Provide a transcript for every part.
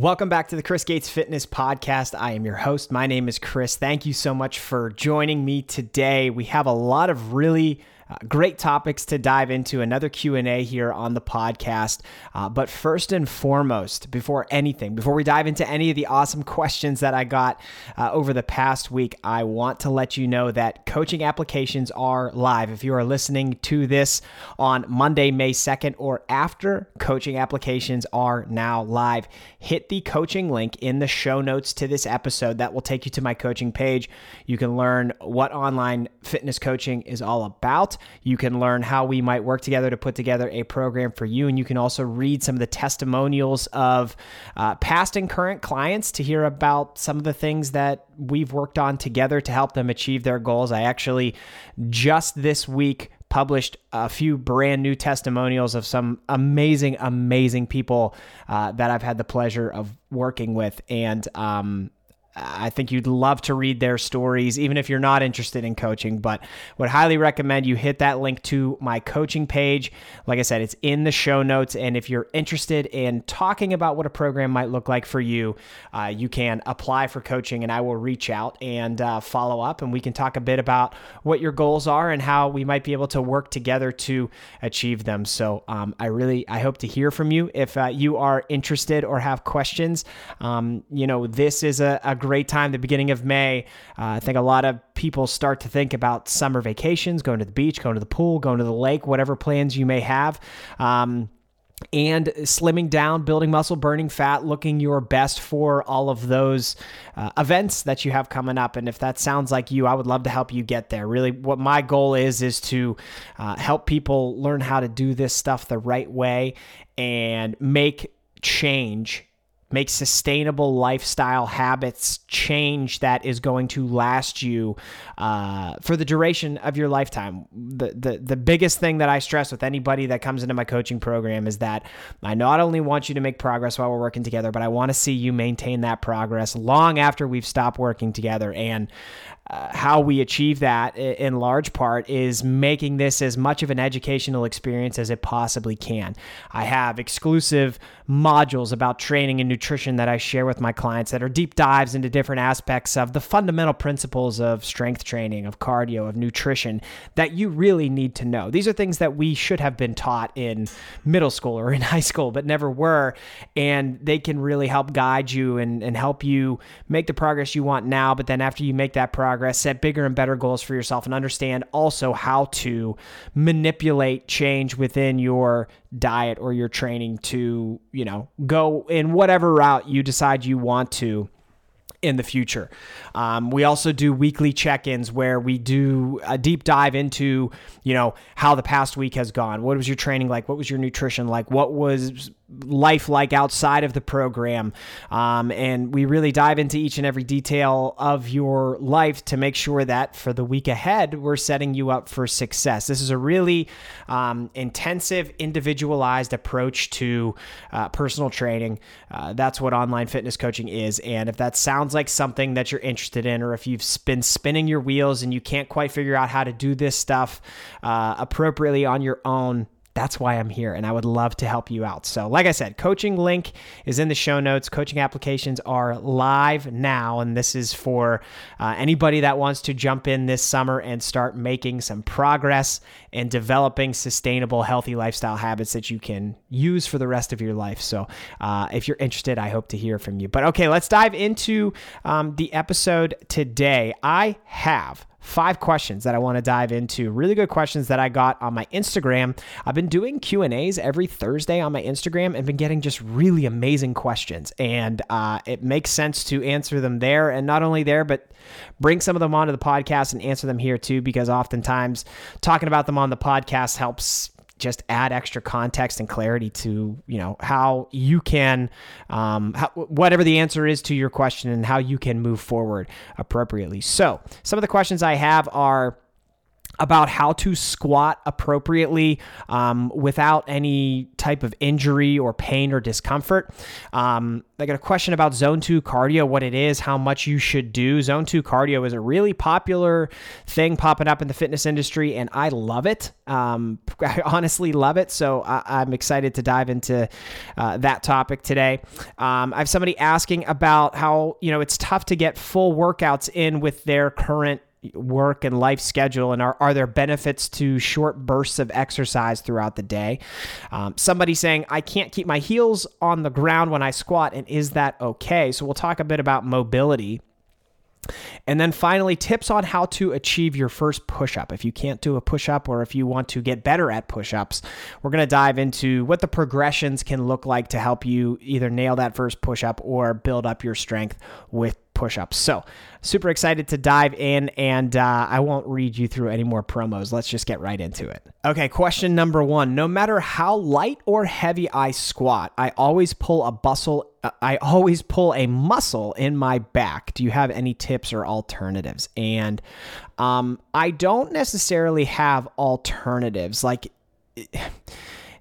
Welcome back to the Chris Gates Fitness Podcast. I am your host. My name is Chris. Thank you so much for joining me today. We have a lot of really uh, great topics to dive into. Another Q and A here on the podcast. Uh, but first and foremost, before anything, before we dive into any of the awesome questions that I got uh, over the past week, I want to let you know that coaching applications are live. If you are listening to this on Monday, May second, or after, coaching applications are now live. Hit the coaching link in the show notes to this episode. That will take you to my coaching page. You can learn what online fitness coaching is all about. You can learn how we might work together to put together a program for you. And you can also read some of the testimonials of uh, past and current clients to hear about some of the things that we've worked on together to help them achieve their goals. I actually just this week published a few brand new testimonials of some amazing, amazing people uh, that I've had the pleasure of working with. And um, I think you'd love to read their stories, even if you're not interested in coaching. But would highly recommend you hit that link to my coaching page. Like I said, it's in the show notes. And if you're interested in talking about what a program might look like for you, uh, you can apply for coaching, and I will reach out and uh, follow up, and we can talk a bit about what your goals are and how we might be able to work together to achieve them. So um, I really I hope to hear from you if uh, you are interested or have questions. Um, you know, this is a, a great time, the beginning of May. Uh, I think a lot of people start to think about summer vacations, going to the beach, going to the pool, going to the lake, whatever plans you may have. Um, and slimming down, building muscle, burning fat, looking your best for all of those uh, events that you have coming up. And if that sounds like you, I would love to help you get there. Really, what my goal is is to uh, help people learn how to do this stuff the right way and make change make sustainable lifestyle habits change that is going to last you uh, for the duration of your lifetime. The, the the biggest thing that I stress with anybody that comes into my coaching program is that I not only want you to make progress while we're working together, but I want to see you maintain that progress long after we've stopped working together. And uh, how we achieve that in large part is making this as much of an educational experience as it possibly can. I have exclusive modules about training and nutrition that I share with my clients that are deep dives into different aspects of the fundamental principles of strength training, of cardio, of nutrition that you really need to know. These are things that we should have been taught in middle school or in high school, but never were. And they can really help guide you and, and help you make the progress you want now. But then after you make that progress, progress, set bigger and better goals for yourself, and understand also how to manipulate change within your diet or your training to, you know, go in whatever route you decide you want to in the future. Um, we also do weekly check-ins where we do a deep dive into, you know, how the past week has gone. What was your training like? What was your nutrition like? What was life like outside of the program. Um, and we really dive into each and every detail of your life to make sure that for the week ahead, we're setting you up for success. This is a really um, intensive, individualized approach to uh, personal training. Uh, that's what online fitness coaching is. And if that sounds like something that you're interested in, or if you've been spinning your wheels and you can't quite figure out how to do this stuff uh, appropriately on your own, that's why I'm here and I would love to help you out. So, like I said, coaching link is in the show notes. Coaching applications are live now, and this is for uh, anybody that wants to jump in this summer and start making some progress and developing sustainable, healthy lifestyle habits that you can use for the rest of your life. So, uh, if you're interested, I hope to hear from you. But okay, let's dive into um, the episode today. I have five questions that I want to dive into. Really good questions that I got on my Instagram. I've been doing Q&As every Thursday on my Instagram and been getting just really amazing questions. And uh, it makes sense to answer them there. And not only there, but bring some of them onto the podcast and answer them here too, because oftentimes talking about them on the podcast helps just add extra context and clarity to you know how you can um, how, whatever the answer is to your question and how you can move forward appropriately. So some of the questions i have are about how to squat appropriately um, without any type of injury or pain or discomfort. Um, I got a question about zone two cardio, what it is, how much you should do. Zone two cardio is a really popular thing popping up in the fitness industry, and I love it. Um, I honestly love it. So I, am excited to dive into uh, that topic today. Um, I have somebody asking about how, you know, it's tough to get full workouts in with their current work and life schedule and are, are there benefits to short bursts of exercise throughout the day? Um, somebody saying i can't keep my heels on the ground when i squat and is that okay? So we'll talk a bit about mobility and then finally, tips on how to achieve your first push up. If you can't do a push up or if you want to get better at push ups, we're going to dive into what the progressions can look like to help you either nail that first push up or build up your strength with push ups. So, super excited to dive in, and uh, I won't read you through any more promos. Let's just get right into it. Okay, question number one No matter how light or heavy I squat, I always pull a bustle. I always pull a muscle in my back. Do you have any tips or alternatives? And um, I don't necessarily have alternatives. Like,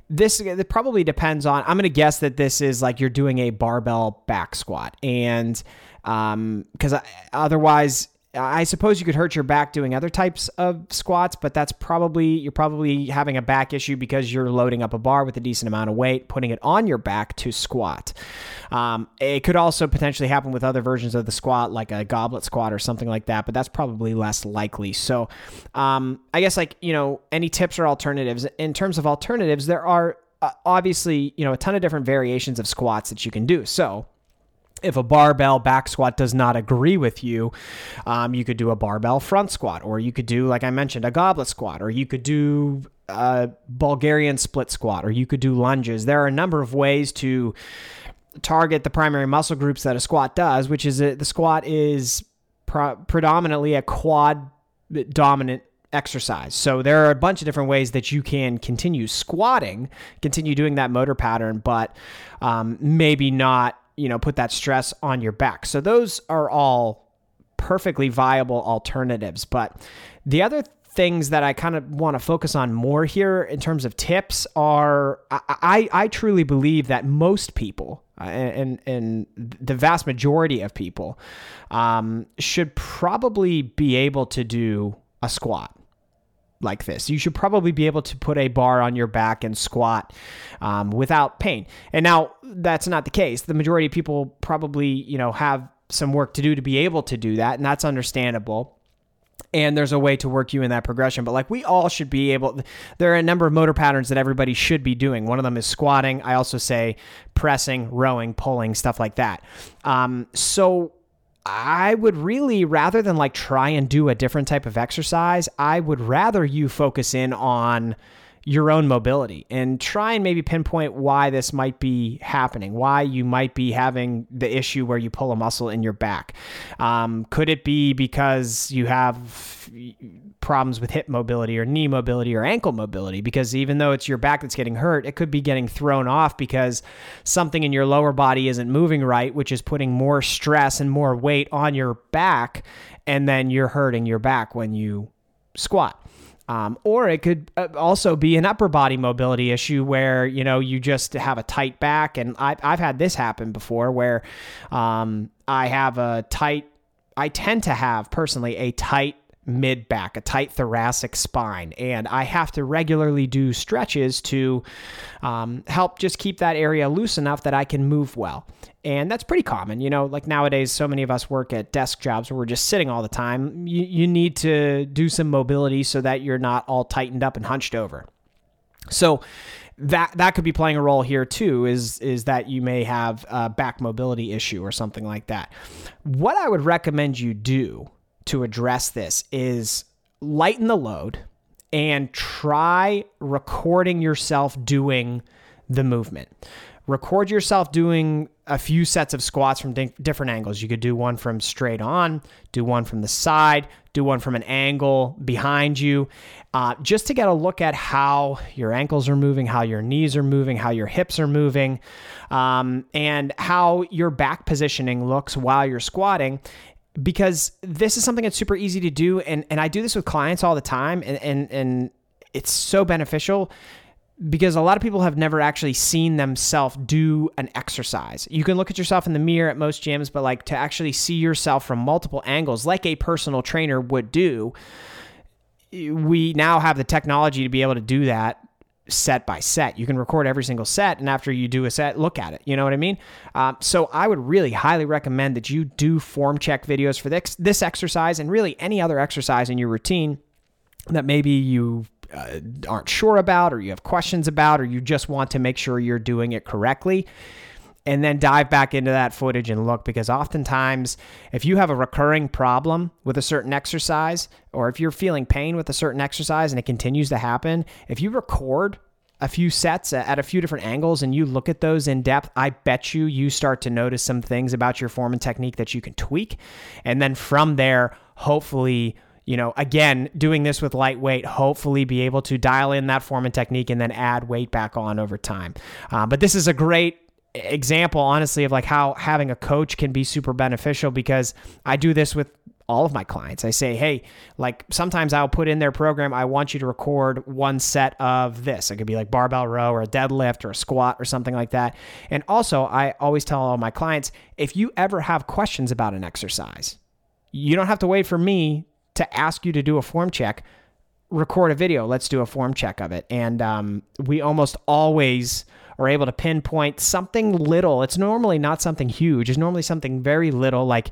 this it probably depends on i'm going to guess that this is like you're doing a barbell back squat and um because otherwise I suppose you could hurt your back doing other types of squats, but that's probably you're probably having a back issue because you're loading up a bar with a decent amount of weight, putting it on your back to squat. Um, it could also potentially happen with other versions of the squat, like a goblet squat or something like that, but that's probably less likely. So, um, I guess like you know, any tips or alternatives in terms of alternatives, there are uh, obviously you know a ton of different variations of squats that you can do. So if a barbell back squat does not agree with you, um, you could do a barbell front squat, or you could do, like I mentioned, a goblet squat, or you could do a Bulgarian split squat, or you could do lunges. There are a number of ways to target the primary muscle groups that a squat does, which is a, the squat is predominantly a quad dominant exercise. So there are a bunch of different ways that you can continue squatting, continue doing that motor pattern, but um, maybe not you know, put that stress on your back. So those are all perfectly viable alternatives. But the other things that I kind of want to focus on more here in terms of tips are I, I, I truly believe that most people uh, and, and the vast majority of people um, should probably be able to do a squat like this. You should probably be able to put a bar on your back and squat um, without pain. And now that's not the case. The majority of people probably, you know, have some work to do to be able to do that, and that's understandable. And there's a way to work you in that progression, but like we all should be able. There are a number of motor patterns that everybody should be doing. One of them is squatting. I also say pressing, rowing, pulling, stuff like that. Um, so I would really rather than like try and do a different type of exercise, I would rather you focus in on your own mobility and try and maybe pinpoint why this might be happening, why you might be having the issue where you pull a muscle in your back. Um, could it be because you have problems with hip mobility or knee mobility or ankle mobility? Because even though it's your back that's getting hurt, it could be getting thrown off because something in your lower body isn't moving right, which is putting more stress and more weight on your back. And then you're hurting your back when you squat. Um, or it could uh, also be an upper body mobility issue where you know you just have a tight back, and I, have had this happen before where um, I have a tight. I tend to have personally a tight mid back, a tight thoracic spine. And I have to regularly do stretches to um, help just keep that area loose enough that I can move well. And that's pretty common. You know, like nowadays, so many of us work at desk jobs where we're just sitting all the time. You, you need to do some mobility so that you're not all tightened up and hunched over. So, that that could be playing a role here too is is that you may have a back mobility issue or something like that what i would recommend you do to address this is lighten the load and try recording yourself doing the movement. Record yourself doing a few sets of squats from di- different angles. You could do one from straight on, do one from the side, do one from an angle behind you, uh, just to get a look at how your ankles are moving, how your knees are moving, how your hips are moving, um, and how your back positioning looks while you're squatting because this is something that's super easy to do and and I do this with clients all the time and and and it's so beneficial because a lot of people have never actually seen themselves do an exercise. You can look at yourself in the mirror at most gyms, but like to actually see yourself from multiple angles, like a personal trainer would do, we now have the technology to be able to do that set by set. You can record every single set, and after you do a set, look at it. You know what I mean? Um, so I would really highly recommend that you do form check videos for this, this exercise and really any other exercise in your routine that maybe you uh, aren't sure about or you have questions about or you just want to make sure you're doing it correctly and then dive back into that footage and look because oftentimes if you have a recurring problem with a certain exercise or if you're feeling pain with a certain exercise and it continues to happen if you record a few sets at a few different angles and you look at those in depth, I bet you you start to notice some things about your form and technique that you can tweak. And then from there, hopefully you know, again, doing this with lightweight, hopefully be able to dial in that form and technique and then add weight back on over time. Uh, but this is a great example, honestly, of like how having a coach can be super beneficial because I do this with all of my clients. I say, hey, like sometimes I'll put in their program, I want you to record one set of this. It could be like barbell row or a deadlift or a squat or something like that. And also, I always tell all my clients if you ever have questions about an exercise, you don't have to wait for me to ask you to do a form check, record a video. Let's do a form check of it. And um, we almost always are able to pinpoint something little. It's normally not something huge, it's normally something very little, like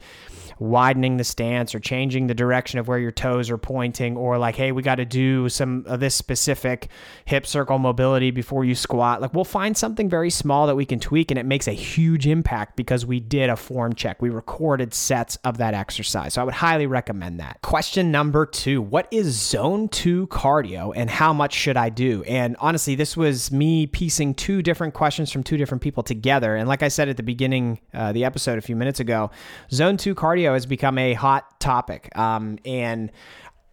widening the stance or changing the direction of where your toes are pointing or like hey we got to do some of this specific hip circle mobility before you squat. Like we'll find something very small that we can tweak and it makes a huge impact because we did a form check. We recorded sets of that exercise. So i would highly recommend that. Question number two what is zone 2 cardio and how much should i do? And honestly this was me piecing two different questions from two different people together. And like i said at the beginning uh, the episode a few minutes ago zone 2 cardio has become a hot topic. Um, and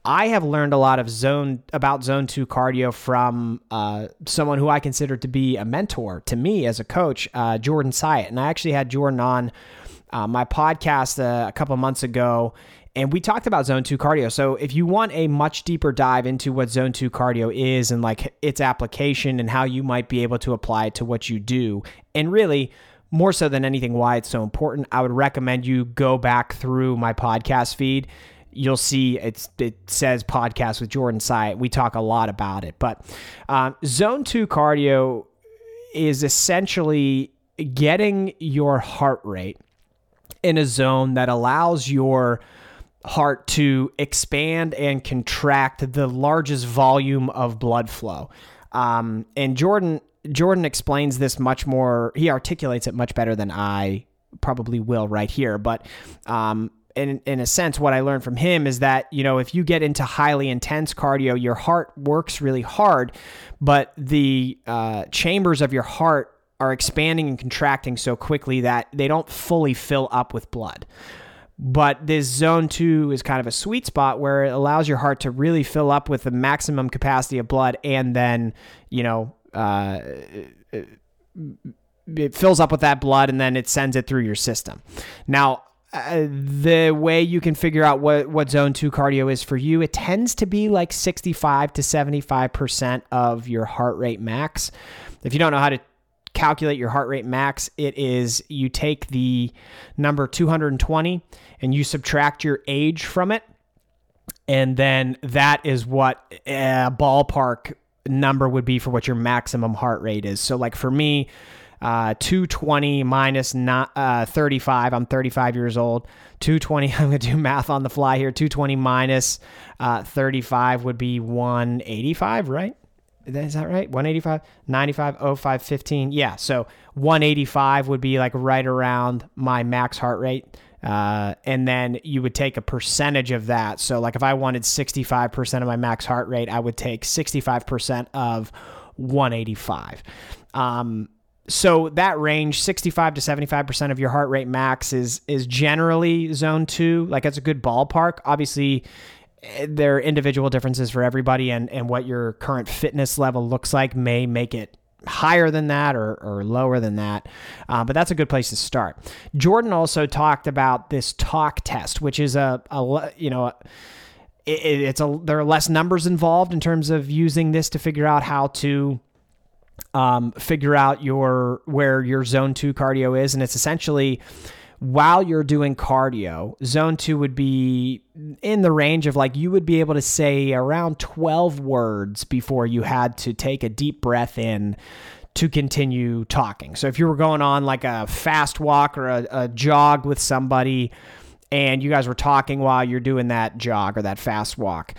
I have learned a lot of zone about zone two cardio from uh, someone who I consider to be a mentor to me as a coach, uh, Jordan Syatt. And I actually had Jordan on uh, my podcast uh, a couple months ago, and we talked about zone two cardio. So if you want a much deeper dive into what zone two cardio is and like its application and how you might be able to apply it to what you do, and really more so than anything why it's so important, I would recommend you go back through my podcast feed. You'll see it's it says podcast with Jordan Syatt. We talk a lot about it, but um, zone two cardio is essentially getting your heart rate in a zone that allows your heart to expand and contract the largest volume of blood flow. Um, and Jordan Jordan explains this much more. He articulates it much better than I probably will right here. But um, in in a sense, what I learned from him is that you know if you get into highly intense cardio, your heart works really hard, but the uh, chambers of your heart are expanding and contracting so quickly that they don't fully fill up with blood. But this zone two is kind of a sweet spot where it allows your heart to really fill up with the maximum capacity of blood and then, you know, uh, it fills up with that blood and then it sends it through your system. Now, uh, the way you can figure out what, what zone 2 cardio is for you, it tends to be like 65 to 75% of your heart rate max. If you don't know how to calculate your heart rate max, it is you take the number 220 and you subtract your age from it. And then that is what a ballpark number would be for what your maximum heart rate is. So, like for me, uh, 220 minus not, uh, 35. I'm 35 years old. 220, I'm going to do math on the fly here. 220 minus uh, 35 would be 185, right? Is that right? 185, 95, 05, 15. Yeah. So 185 would be like right around my max heart rate. Uh, and then you would take a percentage of that. So, like if I wanted 65% of my max heart rate, I would take 65% of 185. Um, so that range 65 to 75% of your heart rate max is is generally zone 2 like that's a good ballpark obviously there are individual differences for everybody and and what your current fitness level looks like may make it higher than that or, or lower than that. Uh, but that's a good place to start. Jordan also talked about this talk test, which is a, a you know, it, it's a there are less numbers involved in terms of using this to figure out how to um, figure out your where your zone two cardio is, and it's essentially while you're doing cardio, zone two would be in the range of like you would be able to say around 12 words before you had to take a deep breath in to continue talking. So if you were going on like a fast walk or a, a jog with somebody and you guys were talking while you're doing that jog or that fast walk,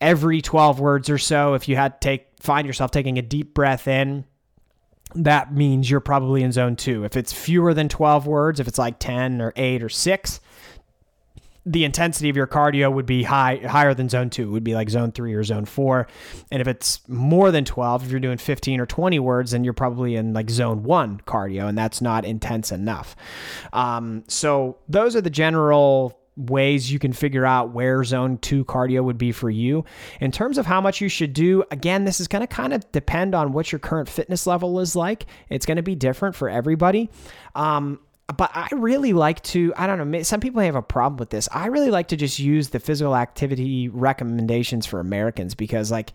every 12 words or so, if you had to take, find yourself taking a deep breath in, that means you're probably in zone two. If it's fewer than 12 words, if it's like 10 or 8 or 6, the intensity of your cardio would be high higher than zone 2 it would be like zone 3 or zone 4 and if it's more than 12 if you're doing 15 or 20 words then you're probably in like zone 1 cardio and that's not intense enough. Um, so those are the general ways you can figure out where zone 2 cardio would be for you. In terms of how much you should do, again, this is going to kind of depend on what your current fitness level is like. It's going to be different for everybody. Um, but I really like to, I don't know, some people have a problem with this. I really like to just use the physical activity recommendations for Americans because, like,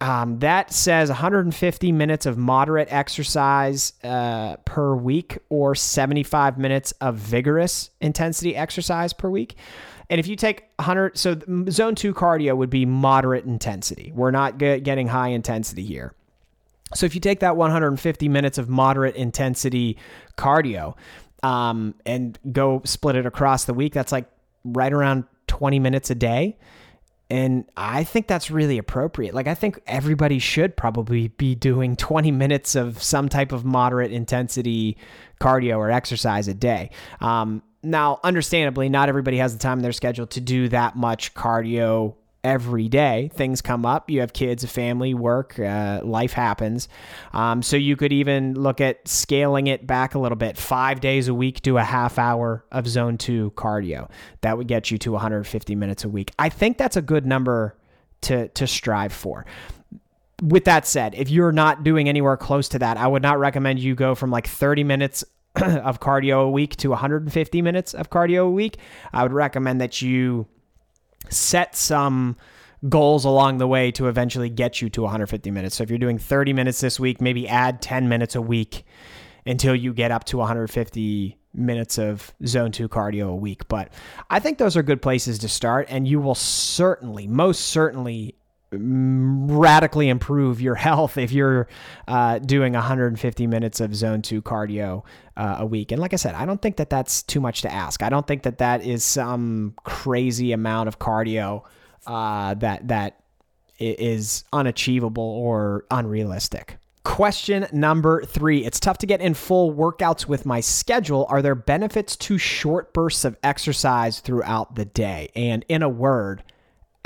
um, that says 150 minutes of moderate exercise uh, per week or 75 minutes of vigorous intensity exercise per week. And if you take 100, so zone two cardio would be moderate intensity. We're not get, getting high intensity here. So if you take that 150 minutes of moderate intensity cardio um, and go split it across the week, that's like right around 20 minutes a day. And I think that's really appropriate. Like, I think everybody should probably be doing 20 minutes of some type of moderate intensity cardio or exercise a day. Um, now, understandably, not everybody has the time in their schedule to do that much cardio every day. Things come up. You have kids, a family, work, uh, life happens. Um, so you could even look at scaling it back a little bit. Five days a week, do a half hour of zone two cardio. That would get you to 150 minutes a week. I think that's a good number to to strive for. With that said, if you're not doing anywhere close to that, I would not recommend you go from like 30 minutes of cardio a week to 150 minutes of cardio a week. I would recommend that you set some goals along the way to eventually get you to 150 minutes. So if you're doing 30 minutes this week, maybe add 10 minutes a week until you get up to 150 minutes of zone 2 cardio a week. But I think those are good places to start and you will certainly most certainly radically improve your health if you're uh, doing 150 minutes of zone 2 cardio uh, a week and like i said i don't think that that's too much to ask i don't think that that is some crazy amount of cardio uh, that that is unachievable or unrealistic Question number three. It's tough to get in full workouts with my schedule. Are there benefits to short bursts of exercise throughout the day? And in a word,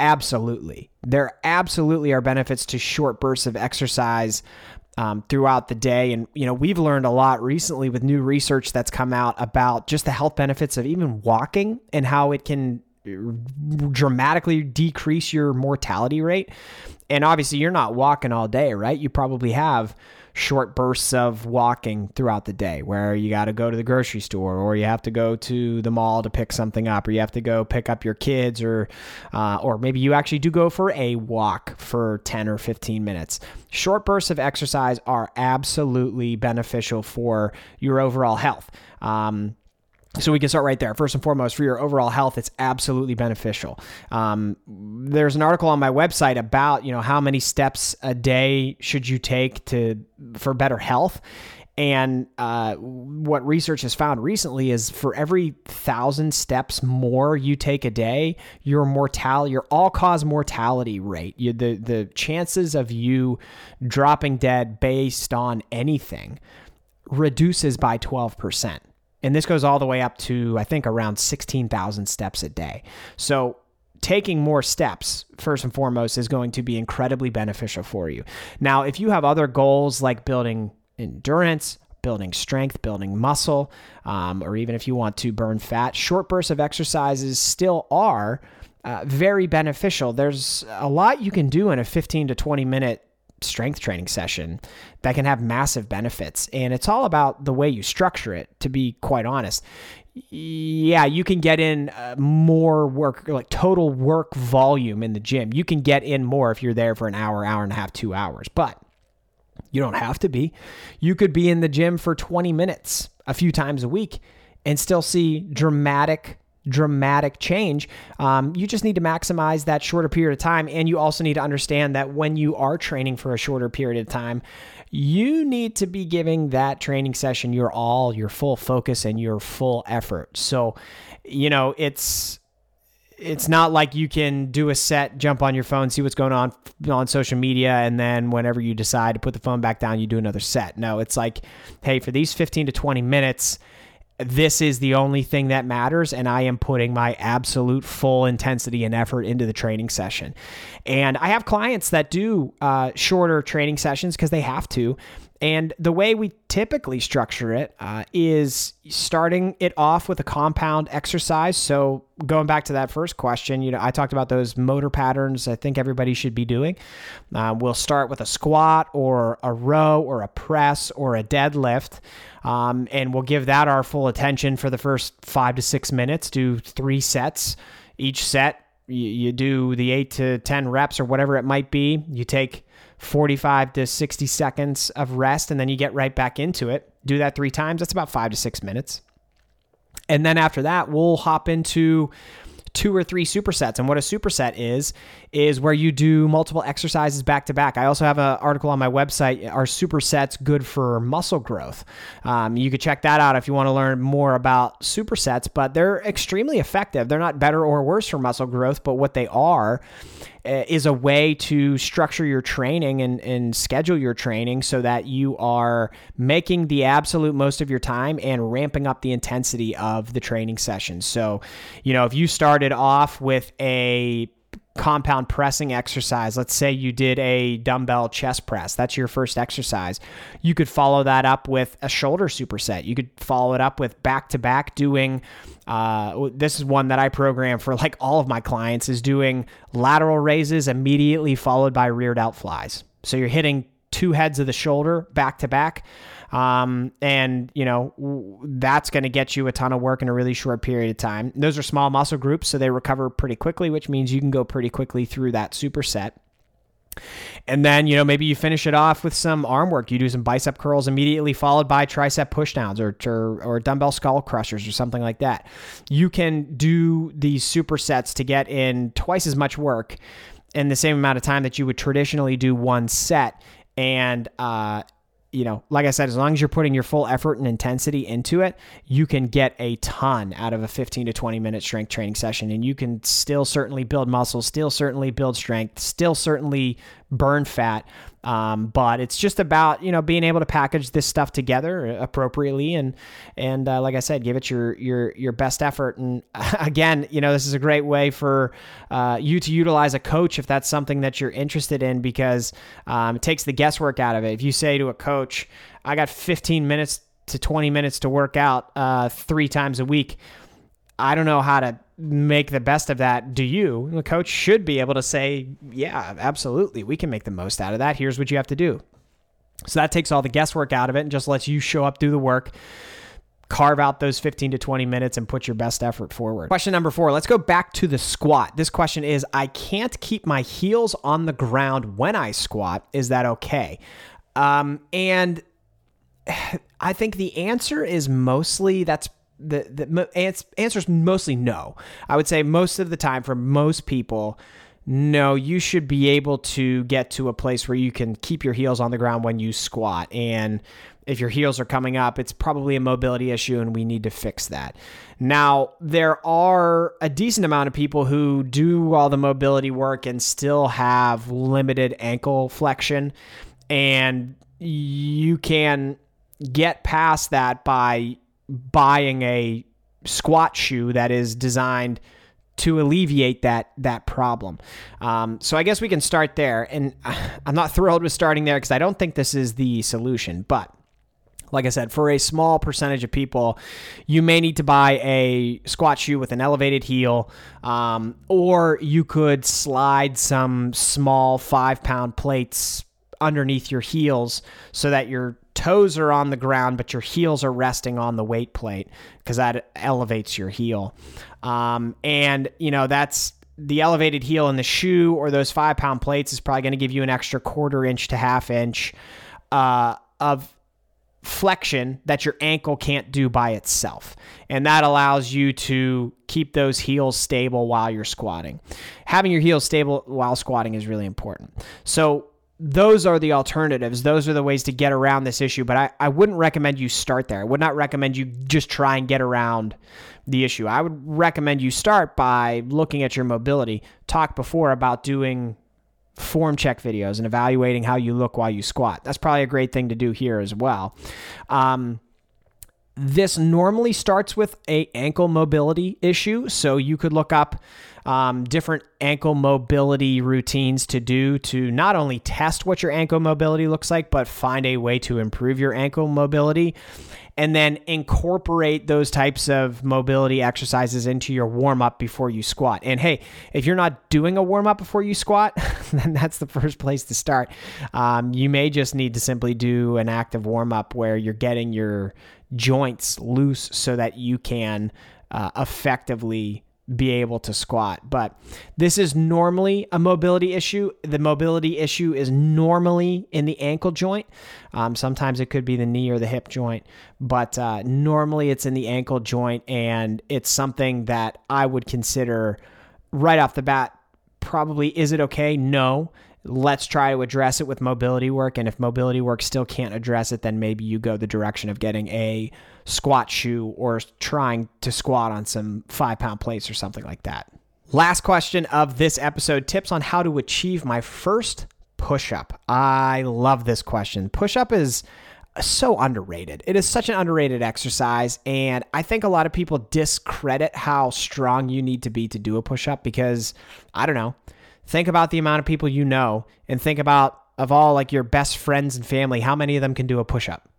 Absolutely. There absolutely are benefits to short bursts of exercise um, throughout the day. And, you know, we've learned a lot recently with new research that's come out about just the health benefits of even walking and how it can dramatically decrease your mortality rate. And obviously, you're not walking all day, right? You probably have short bursts of walking throughout the day where you got to go to the grocery store or you have to go to the mall to pick something up or you have to go pick up your kids or uh, or maybe you actually do go for a walk for 10 or 15 minutes. Short bursts of exercise are absolutely beneficial for your overall health. Um, so we can start right there. First and foremost, for your overall health, it's absolutely beneficial. Um, there's an article on my website about you know how many steps a day should you take to for better health. And uh, what research has found recently is for every thousand steps more you take a day, your mortality, your all-cause mortality rate, you, the the chances of you dropping dead based on anything reduces by twelve percent. And this goes all the way up to, I think, around 16,000 steps a day. So, taking more steps, first and foremost, is going to be incredibly beneficial for you. Now, if you have other goals like building endurance, building strength, building muscle, um, or even if you want to burn fat, short bursts of exercises still are uh, very beneficial. There's a lot you can do in a 15 to 20 minute strength training session that can have massive benefits. And it's all about the way you structure it, to be quite honest. Yeah, you can get in uh, more work, like total work volume in the gym. You can get in more if you're there for an hour, hour and a half, two hours. But you don't have to be. You could be in the gym for 20 minutes a few times a week and still see dramatic dramatic change. Um, you just need to maximize that shorter period of time. And you also need to understand that when you are training for a shorter period of time, you need to be giving that training session your all, your full focus, and your full effort. So, you know, it's it's not like you can do a set, jump on your phone, see what's going on on social media, and then whenever you decide to put the phone back down, you do another set. No, it's like, hey, for these 15 to 20 minutes, this is the only thing that matters and i am putting my absolute full intensity and effort into the training session. And i have clients that do uh, shorter training sessions because they have to and the way we typically structure it uh, is starting it off with a compound exercise. So going back to that first question, you know, I talked about those motor patterns. I think everybody should be doing. Uh, we'll start with a squat or a row or a press or a deadlift. Um, and we'll give that our full attention for the first five to six minutes. Do three sets. Each set, you, you do the eight to 10 reps or whatever it might be. You take 45 to 60 seconds of rest, and then you get right back into it. Do that three times. That's about five to six minutes. And then after that, we'll hop into two or three supersets. And what a superset is, is where you do multiple exercises back to back. I also have an article on my website, Are Supersets Good for Muscle Growth? Um, you could check that out if you want to learn more about supersets, but they're extremely effective. They're not better or worse for muscle growth, but what they are Uh, is a way to structure your training and, and schedule your training so that you are making the absolute most of your time and ramping up the intensity of the training sessions. So, you know, if you started off with a compound pressing exercise. Let's say you did a dumbbell chest press. That's your first exercise. You could follow that up with a shoulder superset. You could follow it up with back to back doing. Uh, this is one that I program for like all of my clients is doing lateral raises immediately followed by rear delt flies. So you're hitting two heads of the shoulder back to back. Um, and you know that's going to get you a ton of work in a really short period of time. Those are small muscle groups, so they recover pretty quickly, which means you can go pretty quickly through that superset. And then, you know, maybe you finish it off with some arm work. You do some bicep curls immediately, followed by tricep pushdowns or, or, or dumbbell skull crushers or something like that. You can do these supersets to get in twice as much work in the same amount of time that you would traditionally do one set. And, uh, you know, like I said, as long as you're putting your full effort and intensity into it, you can get a ton out of a 15 to 20 minute strength training session. And you can still certainly build muscle, still certainly build strength, still certainly burn fat. Um, but it's just about you know being able to package this stuff together appropriately and and uh, like I said, give it your your your best effort. And again, you know this is a great way for uh, you to utilize a coach if that's something that you're interested in because um, it takes the guesswork out of it. If you say to a coach, "I got 15 minutes to 20 minutes to work out uh, three times a week," I don't know how to make the best of that. Do you? The coach should be able to say, yeah, absolutely. We can make the most out of that. Here's what you have to do. So that takes all the guesswork out of it and just lets you show up, do the work, carve out those 15 to 20 minutes and put your best effort forward. Question number four let's go back to the squat. This question is I can't keep my heels on the ground when I squat. Is that okay? Um, and I think the answer is mostly that's the the answer is mostly no. I would say most of the time for most people, no, you should be able to get to a place where you can keep your heels on the ground when you squat. And if your heels are coming up, it's probably a mobility issue and we need to fix that. Now, there are a decent amount of people who do all the mobility work and still have limited ankle flexion. And you can get past that by buying a squat shoe that is designed to alleviate that that problem. Um, so I guess we can start there. And I'm not thrilled with starting there because I don't think this is the solution. But like I said, for a small percentage of people, you may need to buy a squat shoe with an elevated heel, um, or you could slide some small five pound plates underneath your heels so that your toes are on the ground, but your heels are resting on the weight plate because that elevates your heel. Um, and, you know, that's the elevated heel in the shoe or those five pound plates is probably going to give you an extra quarter inch to half inch uh, of flexion that your ankle can't do by itself. And that allows you to keep those heels stable while you're squatting. Having your heels stable while squatting is really important. So, those are the alternatives. Those are the ways to get around this issue. But I, I wouldn't recommend you start there. I would not recommend you just try and get around the issue. I would recommend you start by looking at your mobility. Talk before about doing form check videos and evaluating how you look while you squat. That's probably a great thing to do here as well. Um, this normally starts with a ankle mobility issue, so you could look up um, different ankle mobility routines to do to not only test what your ankle mobility looks like, but find a way to improve your ankle mobility and then incorporate those types of mobility exercises into your warm up before you squat. And hey, if you're not doing a warm up before you squat, then that's the first place to start. Um, you may just need to simply do an active warm up where you're getting your joints loose so that you can uh, effectively be able to squat. But this is normally a mobility issue. The mobility issue is normally in the ankle joint. Um, sometimes it could be the knee or the hip joint, but uh, normally it's in the ankle joint, and it's something that I would consider right off the bat. Probably, is it okay? No let's try to address it with mobility work. And if mobility work still can't address it, then maybe you go the direction of getting a squat shoe or trying to squat on some five pound plates or something like that. Last question of this episode tips on how to achieve my first push up. I love this question. Push up is so underrated. It is such an underrated exercise. And I think a lot of people discredit how strong you need to be to do a push up because, I don't know, think about the amount of people you know and think about, of all like your best friends and family, how many of them can do a push up?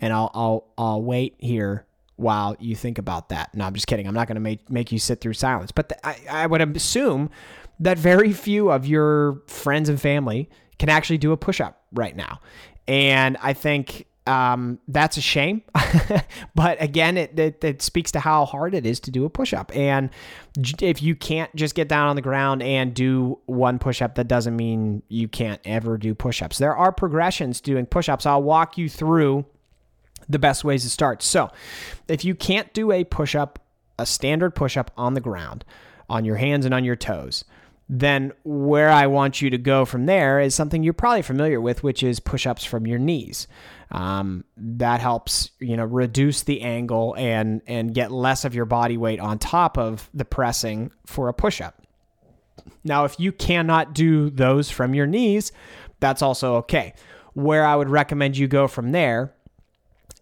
And I'll I'll I'll wait here while you think about that. No, I'm just kidding. I'm not going to make make you sit through silence. But the, I I would assume that very few of your friends and family can actually do a push up right now, and I think um, that's a shame. but again, it, it, it, speaks to how hard it is to do a push up. And if you can't just get down on the ground and do one push up, that doesn't mean you can't ever do push ups. There are progressions doing push ups. I'll walk you through the best ways to start. So, if you can't do a push up, a standard push up on the ground, on your hands and on your toes, then where I want you to go from there is something you're probably familiar with, which is push ups from your knees. Um, that helps you know reduce the angle and and get less of your body weight on top of the pressing for a push up. Now, if you cannot do those from your knees, that's also okay. Where I would recommend you go from there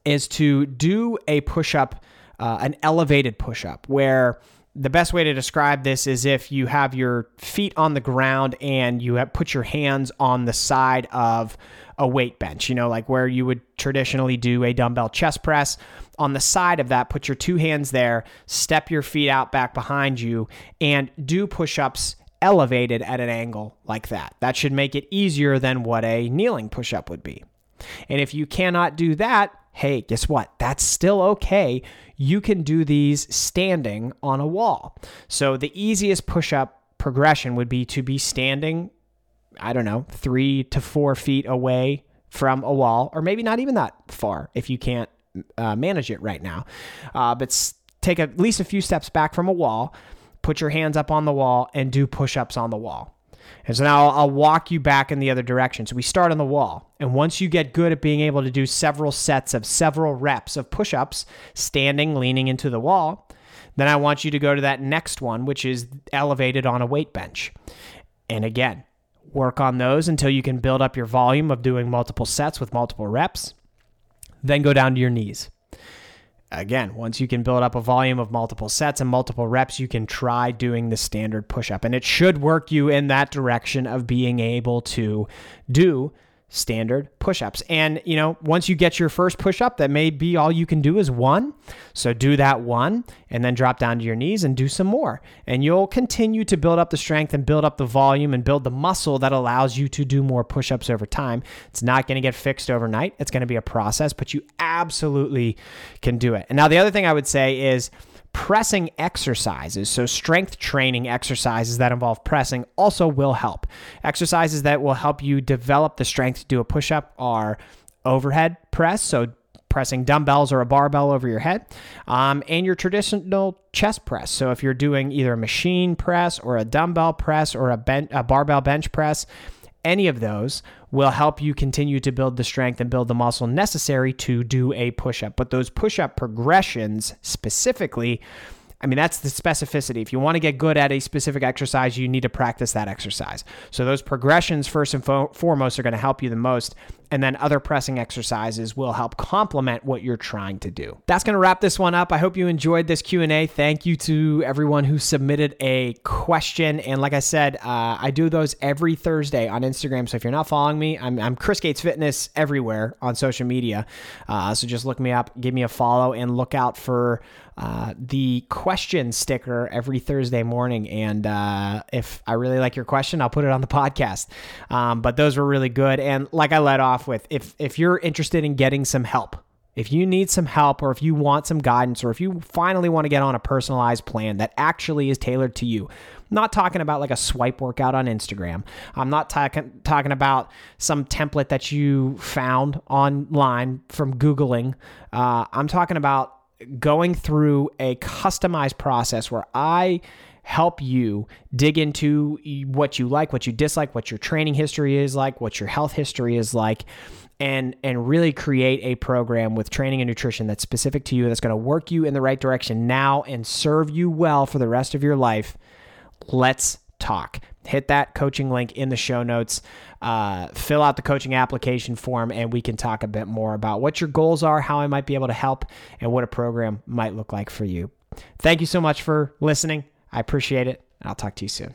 is to do a push up, uh, an elevated push up, where the best way to describe this is if you have your feet on the ground and you have put your hands on the side of a weight bench, you know, like where you would traditionally do a dumbbell chest press. On the side of that, put your two hands there, step your feet out back behind you, and do push ups elevated at an angle like that. That should make it easier than what a kneeling push up would be. And if you cannot do that, hey, guess what? That's still okay. You can do these standing on a wall. So the easiest push up progression would be to be standing, I don't know, three to four feet away from a wall, or maybe not even that far if you can't uh, manage it right now. Uh, but take at least a few steps back from a wall, put your hands up on the wall, and do push ups on the wall. And so now I'll, I'll walk you back in the other direction. So we start on the wall. And once you get good at being able to do several sets of several reps of push ups, standing, leaning into the wall, then I want you to go to that next one, which is elevated on a weight bench. And again, work on those until you can build up your volume of doing multiple sets with multiple reps. Then go down to your knees again, once you can build up a volume of multiple sets and multiple reps, you can try doing the standard push up. And it should work you in that direction of being able to do standard push-ups. And you know, once you get your first push-up, that may be all you can do is one. So do that one and then drop down to your knees and do some more. And you'll continue to build up the strength and build up the volume and build the muscle that allows you to do more push-ups over time. It's not going to get fixed overnight. It's going to be a process, but you absolutely can do it. And now the other thing I would say is pressing exercises, so strength training exercises that involve pressing, also will help. Exercises that will help you develop the strength to do a push up are overhead press, so pressing dumbbells or a barbell over your head, um, and your traditional chest press. So if you're doing either a machine press or a dumbbell press or a, ben- a barbell bench press, any of those will help you continue to build the strength and build the muscle necessary to do a push up. But those push up progressions specifically, I mean, that's the specificity. If you want to get good at a specific exercise, you need to practice that exercise. So, those progressions, first and fo- foremost, are going to help you the most and then other pressing exercises will help complement what you're trying to do. That's going to wrap this one up. I hope you enjoyed this Q&A. Thank you to everyone who submitted a question. And like I said, uh, I do those every Thursday on Instagram. So if you're not following me, I'm, I'm Chris Gates Fitness everywhere on social media. Uh, so just look me up, give me a follow, and look out for uh, the question sticker every Thursday morning. And uh, if I really like your question, I'll put it on the podcast. Um, but those were really good. And like I let off, with if if you're interested in getting some help, if you need some help or if you want some guidance or if you finally want to get on a personalized plan that actually is tailored to you. Not talking about like a swipe workout on Instagram. I'm not talking talking about some template that you found online from googling. Uh, I'm talking about going through a customized process where I help you dig into what you like, what you dislike, what your training history is like, what your health history is like, and and really create a program with training and nutrition that's specific to you that's going to work you in the right direction now and serve you well for the rest of your life. Let's talk. Hit that coaching link in the show notes. Uh, fill out the coaching application form, and we can talk a bit more about what your goals are, how I might be able to help, and what a program might look like for you. Thank you so much for listening. I appreciate it, and I'll talk to you soon.